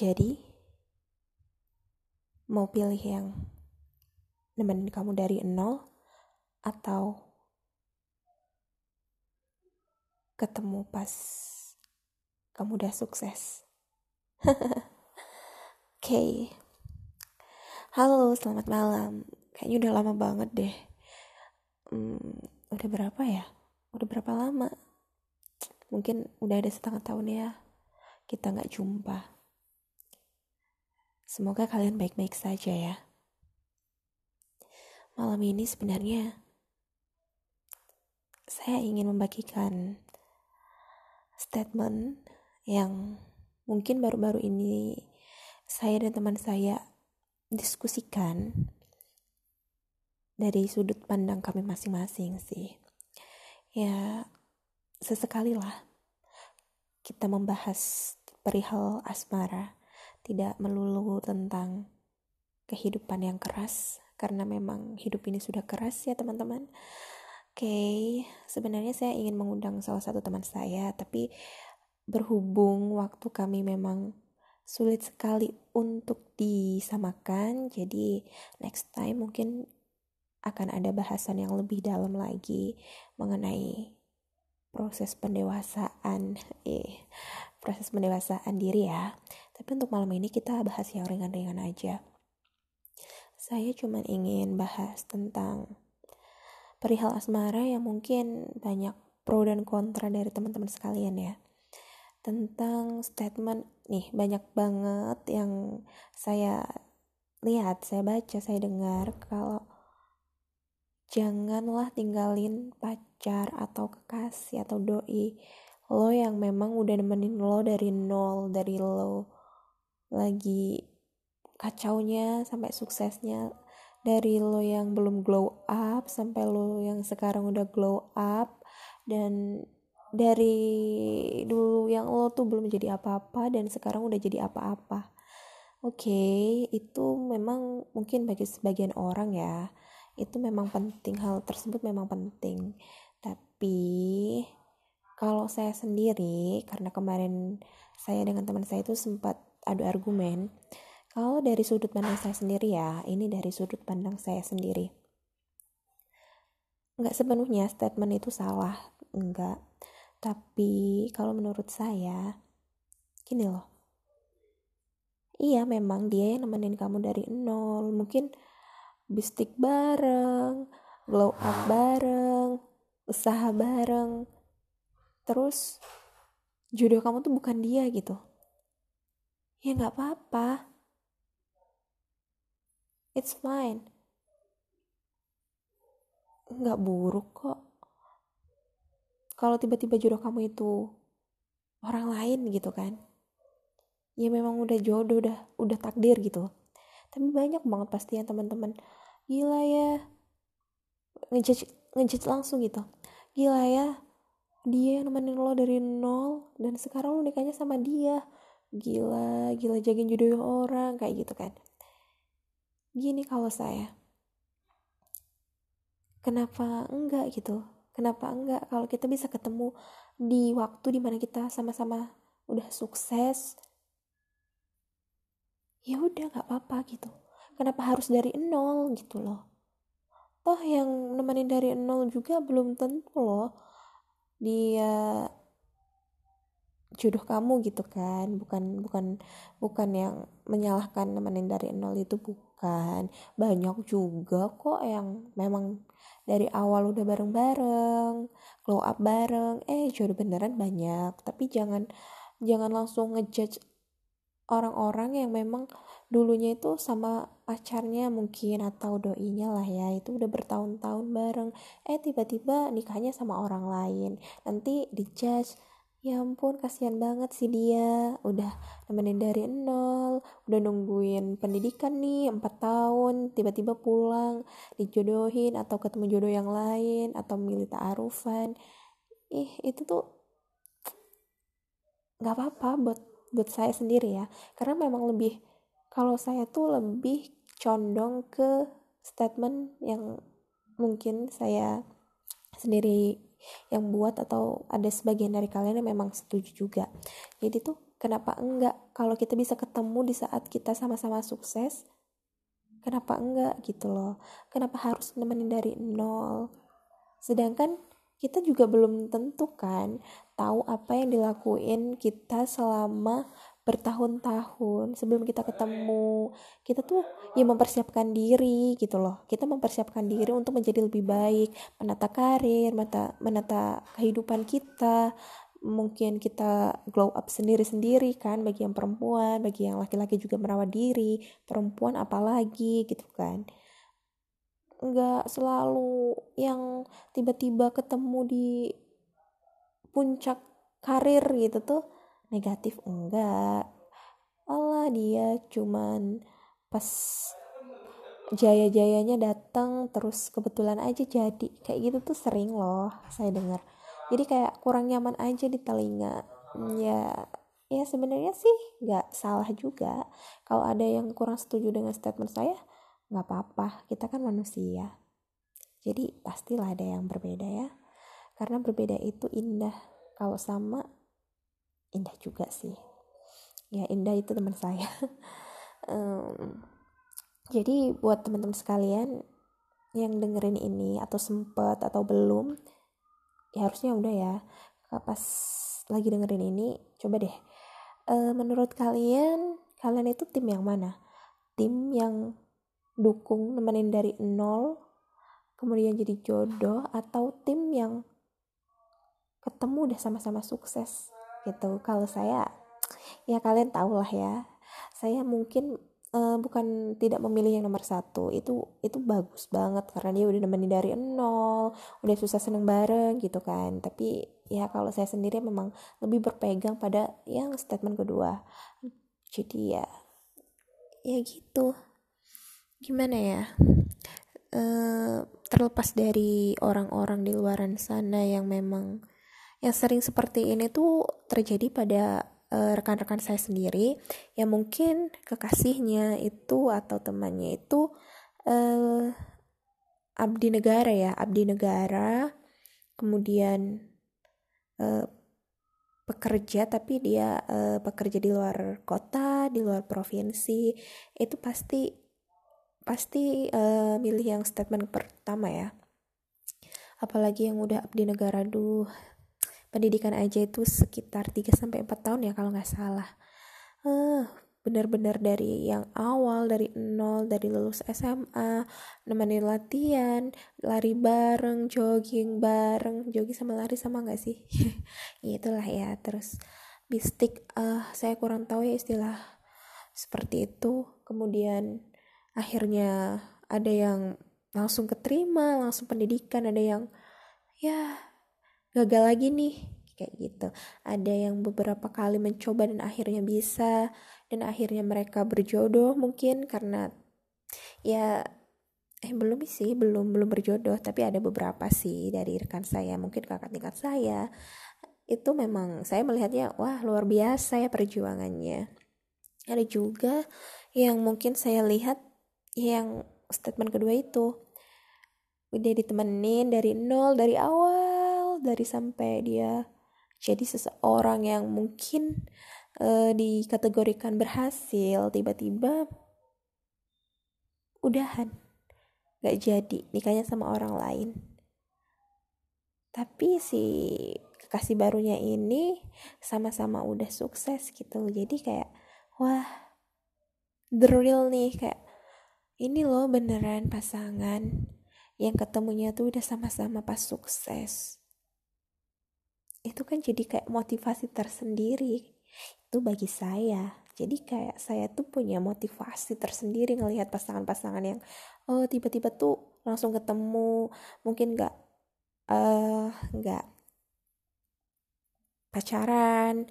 Jadi, mau pilih yang nemenin kamu dari nol atau ketemu pas kamu udah sukses? Oke. okay. Halo, selamat malam. Kayaknya udah lama banget deh. Hmm, udah berapa ya? Udah berapa lama? Mungkin udah ada setengah tahun ya kita nggak jumpa. Semoga kalian baik-baik saja ya. Malam ini sebenarnya saya ingin membagikan statement yang mungkin baru-baru ini saya dan teman saya diskusikan dari sudut pandang kami masing-masing sih. Ya, sesekali lah kita membahas perihal asmara tidak melulu tentang kehidupan yang keras karena memang hidup ini sudah keras ya teman-teman. Oke, okay, sebenarnya saya ingin mengundang salah satu teman saya tapi berhubung waktu kami memang sulit sekali untuk disamakan jadi next time mungkin akan ada bahasan yang lebih dalam lagi mengenai proses pendewasaan eh proses pendewasaan diri ya tapi untuk malam ini kita bahas yang ringan-ringan aja. Saya cuma ingin bahas tentang perihal asmara yang mungkin banyak pro dan kontra dari teman-teman sekalian ya. Tentang statement nih banyak banget yang saya lihat, saya baca, saya dengar kalau janganlah tinggalin pacar atau kekasih atau doi lo yang memang udah nemenin lo dari nol dari lo lagi kacaunya sampai suksesnya dari lo yang belum glow up sampai lo yang sekarang udah glow up dan dari dulu yang lo tuh belum jadi apa-apa dan sekarang udah jadi apa-apa. Oke, okay, itu memang mungkin bagi sebagian orang ya, itu memang penting hal tersebut memang penting. Tapi kalau saya sendiri karena kemarin saya dengan teman saya itu sempat adu argumen. Kalau dari sudut pandang saya sendiri ya ini dari sudut pandang saya sendiri. Nggak sepenuhnya statement itu salah enggak tapi kalau menurut saya gini loh. Iya memang dia yang nemenin kamu dari nol. Mungkin bistik bareng glow up bareng usaha bareng. Terus jodoh kamu tuh bukan dia gitu ya nggak apa-apa. It's fine. Nggak buruk kok. Kalau tiba-tiba jodoh kamu itu orang lain gitu kan ya memang udah jodoh udah udah takdir gitu tapi banyak banget pasti yang teman-teman gila ya ngejudge ngejudge langsung gitu. Gila ya dia nemenin lo dari nol dan sekarang lo nikahnya sama dia gila gila jagain jodoh orang kayak gitu kan. Gini kalau saya. Kenapa enggak gitu? Kenapa enggak kalau kita bisa ketemu di waktu di mana kita sama-sama udah sukses? Ya udah nggak apa-apa gitu. Kenapa harus dari nol gitu loh? Toh yang nemenin dari nol juga belum tentu loh. Dia jodoh kamu gitu kan. Bukan bukan bukan yang menyalahkan nemenin dari nol itu bukan. Banyak juga kok yang memang dari awal udah bareng-bareng glow up bareng. Eh jodoh beneran banyak. Tapi jangan jangan langsung ngejudge orang-orang yang memang dulunya itu sama pacarnya mungkin atau doinya lah ya. Itu udah bertahun-tahun bareng. Eh tiba-tiba nikahnya sama orang lain. Nanti dijudge ya ampun kasihan banget sih dia. Udah nemenin dari nol udah nungguin pendidikan nih empat tahun tiba-tiba pulang dijodohin atau ketemu jodoh yang lain atau milih ta'arufan. Ih itu tuh nggak apa-apa buat buat saya sendiri ya. Karena memang lebih kalau saya tuh lebih condong ke statement yang mungkin saya sendiri yang buat atau ada sebagian dari kalian yang memang setuju juga. Jadi tuh kenapa enggak? Kalau kita bisa ketemu di saat kita sama-sama sukses kenapa enggak gitu loh? Kenapa harus nemenin dari nol? Sedangkan kita juga belum tentu kan tahu apa yang dilakuin kita selama bertahun-tahun sebelum kita ketemu. Kita tuh ya mempersiapkan diri gitu loh. Kita mempersiapkan diri untuk menjadi lebih baik menata karir menata menata kehidupan kita. Mungkin kita glow up sendiri-sendiri kan bagi yang perempuan, bagi yang laki-laki juga merawat diri, perempuan apalagi gitu kan. Enggak selalu yang tiba-tiba ketemu di puncak karir gitu tuh negatif? Enggak. Allah dia cuman pas jaya-jayanya datang terus kebetulan aja jadi. Kayak gitu tuh sering loh saya dengar. Jadi kayak kurang nyaman aja di telinga. Ya ya sebenarnya sih nggak salah juga. Kalau ada yang kurang setuju dengan statement saya nggak apa-apa. Kita kan manusia. Jadi pastilah ada yang berbeda ya. Karena berbeda itu indah. Kalau sama indah juga sih. Ya indah itu teman saya. Um, jadi buat teman-teman sekalian yang dengerin ini atau sempet atau belum ya harusnya udah ya. Pas lagi dengerin ini coba deh. E, menurut kalian kalian itu tim yang mana? Tim yang dukung nemenin dari nol kemudian jadi jodoh atau tim yang ketemu udah sama-sama sukses gitu. Kalau saya ya kalian tau lah ya saya mungkin uh, bukan tidak memilih yang nomor satu. Itu itu bagus banget karena dia udah nemenin dari nol udah susah seneng bareng gitu kan. Tapi ya kalau saya sendiri memang lebih berpegang pada yang statement kedua. Jadi ya ya gitu. Gimana ya? Uh, terlepas dari orang-orang di luaran sana yang memang yang sering seperti ini tuh terjadi pada Eh, rekan-rekan saya sendiri. Yang mungkin kekasihnya itu atau temannya itu uh, abdi negara ya abdi negara. Kemudian uh, pekerja tapi dia uh, pekerja di luar kota di luar provinsi. Itu pasti pasti uh, milih yang statement pertama ya. Apalagi yang udah abdi negara duh pendidikan aja itu sekitar 3 sampai 4 tahun ya kalau nggak salah. Uh, benar-benar dari yang awal dari nol dari lulus SMA nemenin latihan lari bareng jogging bareng. Jogging sama lari sama nggak sih? Itulah ya terus bistik uh, saya kurang tahu ya istilah seperti itu. Kemudian akhirnya ada yang langsung keterima langsung pendidikan ada yang ya gagal lagi nih kayak gitu. Ada yang beberapa kali mencoba dan akhirnya bisa dan akhirnya mereka berjodoh mungkin karena ya eh belum sih belum belum berjodoh tapi ada beberapa sih dari rekan saya mungkin kakak tingkat saya. Itu memang saya melihatnya wah luar biasa ya perjuangannya. Ada juga yang mungkin saya lihat yang statement kedua itu. Udah ditemenin dari nol dari awal dari sampai dia jadi seseorang yang mungkin uh, dikategorikan berhasil tiba-tiba udahan. Gak jadi nikahnya sama orang lain. Tapi si kekasih barunya ini sama-sama udah sukses gitu. Jadi kayak wah the real nih. Kayak ini loh beneran pasangan. Yang ketemunya tuh udah sama-sama pas sukses itu kan jadi kayak motivasi tersendiri. Itu bagi saya. Jadi kayak saya tuh punya motivasi tersendiri ngelihat pasangan-pasangan yang oh tiba-tiba tuh langsung ketemu. Mungkin nggak uh, nggak pacaran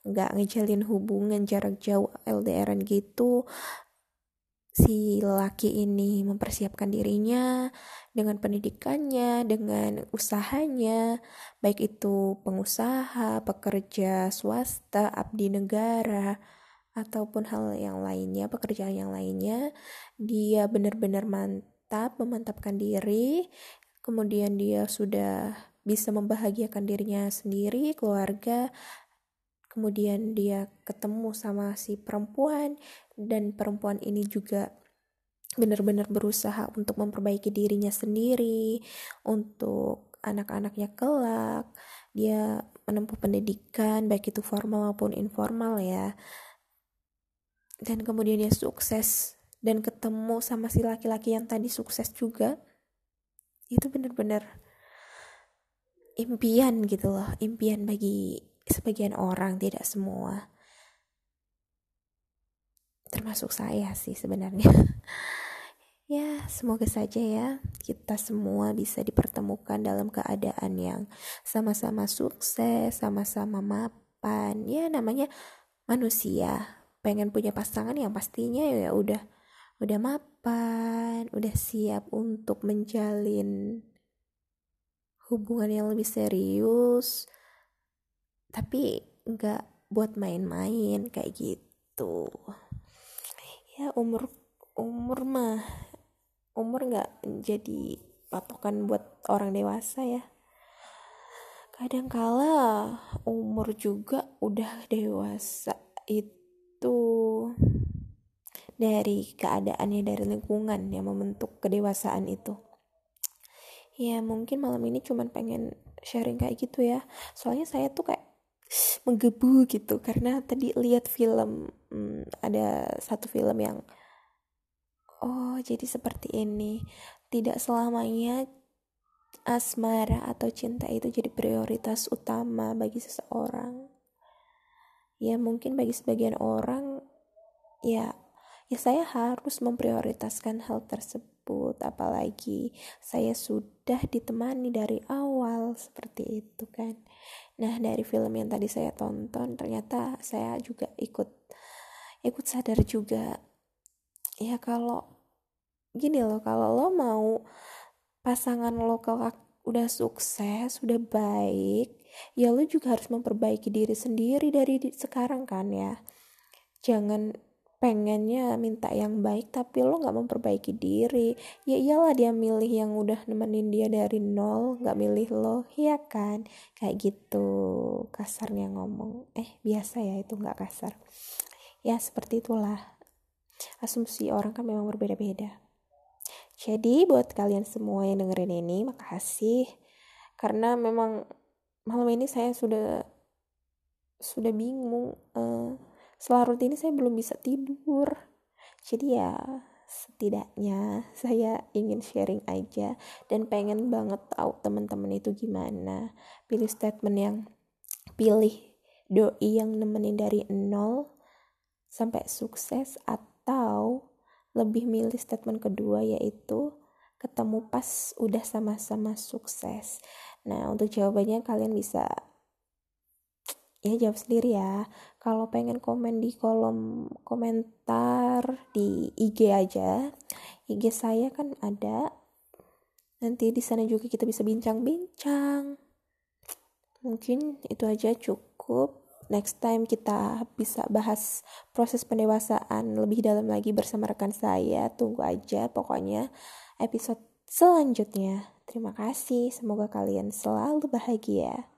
nggak ngejalin hubungan jarak jauh LDRan gitu si lelaki ini mempersiapkan dirinya dengan pendidikannya, dengan usahanya, baik itu pengusaha, pekerja swasta, abdi negara, ataupun hal yang lainnya, pekerjaan yang lainnya, dia benar-benar mantap, memantapkan diri, kemudian dia sudah bisa membahagiakan dirinya sendiri, keluarga, kemudian dia ketemu sama si perempuan dan perempuan ini juga benar-benar berusaha untuk memperbaiki dirinya sendiri untuk anak-anaknya kelak. Dia menempuh pendidikan baik itu formal maupun informal ya. Dan kemudian dia sukses dan ketemu sama si laki-laki yang tadi sukses juga. Itu benar-benar impian gitu loh impian bagi sebagian orang tidak semua. Termasuk saya sih sebenarnya. Ya semoga saja ya kita semua bisa dipertemukan dalam keadaan yang sama-sama sukses sama-sama mapan. Ya namanya manusia. Pengen punya pasangan yang pastinya ya udah udah mapan udah siap untuk menjalin hubungan yang lebih serius tapi nggak buat main-main kayak gitu. Ya umur umur mah umur nggak jadi patokan buat orang dewasa ya. Kadang kala umur juga udah dewasa itu dari keadaannya dari lingkungan yang membentuk kedewasaan itu. Ya mungkin malam ini cuman pengen sharing kayak gitu ya. Soalnya saya tuh kayak menggebu gitu. Karena tadi lihat film hmm, ada satu film yang oh jadi seperti ini. Tidak selamanya asmara atau cinta itu jadi prioritas utama bagi seseorang. Ya mungkin bagi sebagian orang ya ya saya harus memprioritaskan hal tersebut. Apalagi saya sudah ditemani dari awal seperti itu kan Nah, dari film yang tadi saya tonton, ternyata saya juga ikut ikut sadar juga. Ya kalau gini loh, kalau lo mau pasangan lo kelak udah sukses, udah baik, ya lo juga harus memperbaiki diri sendiri dari sekarang kan ya. Jangan pengennya minta yang baik tapi lo nggak memperbaiki diri. Ya iyalah dia milih yang udah nemenin dia dari nol nggak milih lo. Ya kan? Kayak gitu kasarnya ngomong. Eh biasa ya itu nggak kasar. Ya seperti itulah. Asumsi orang kan memang berbeda-beda. Jadi buat kalian semua yang dengerin ini makasih. Karena memang malam ini saya sudah sudah bingung uh, setelah ini saya belum bisa tidur jadi ya setidaknya saya ingin sharing aja dan pengen banget tahu teman-teman itu gimana pilih statement yang pilih doi yang nemenin dari nol sampai sukses atau lebih milih statement kedua yaitu ketemu pas udah sama-sama sukses. Nah, untuk jawabannya kalian bisa ya jawab sendiri ya. Kalau pengen komen di kolom komentar di IG aja. IG saya kan ada. Nanti di sana juga kita bisa bincang-bincang. Mungkin itu aja cukup. Next time kita bisa bahas proses pendewasaan lebih dalam lagi bersama rekan saya. Tunggu aja pokoknya episode selanjutnya. Terima kasih. Semoga kalian selalu bahagia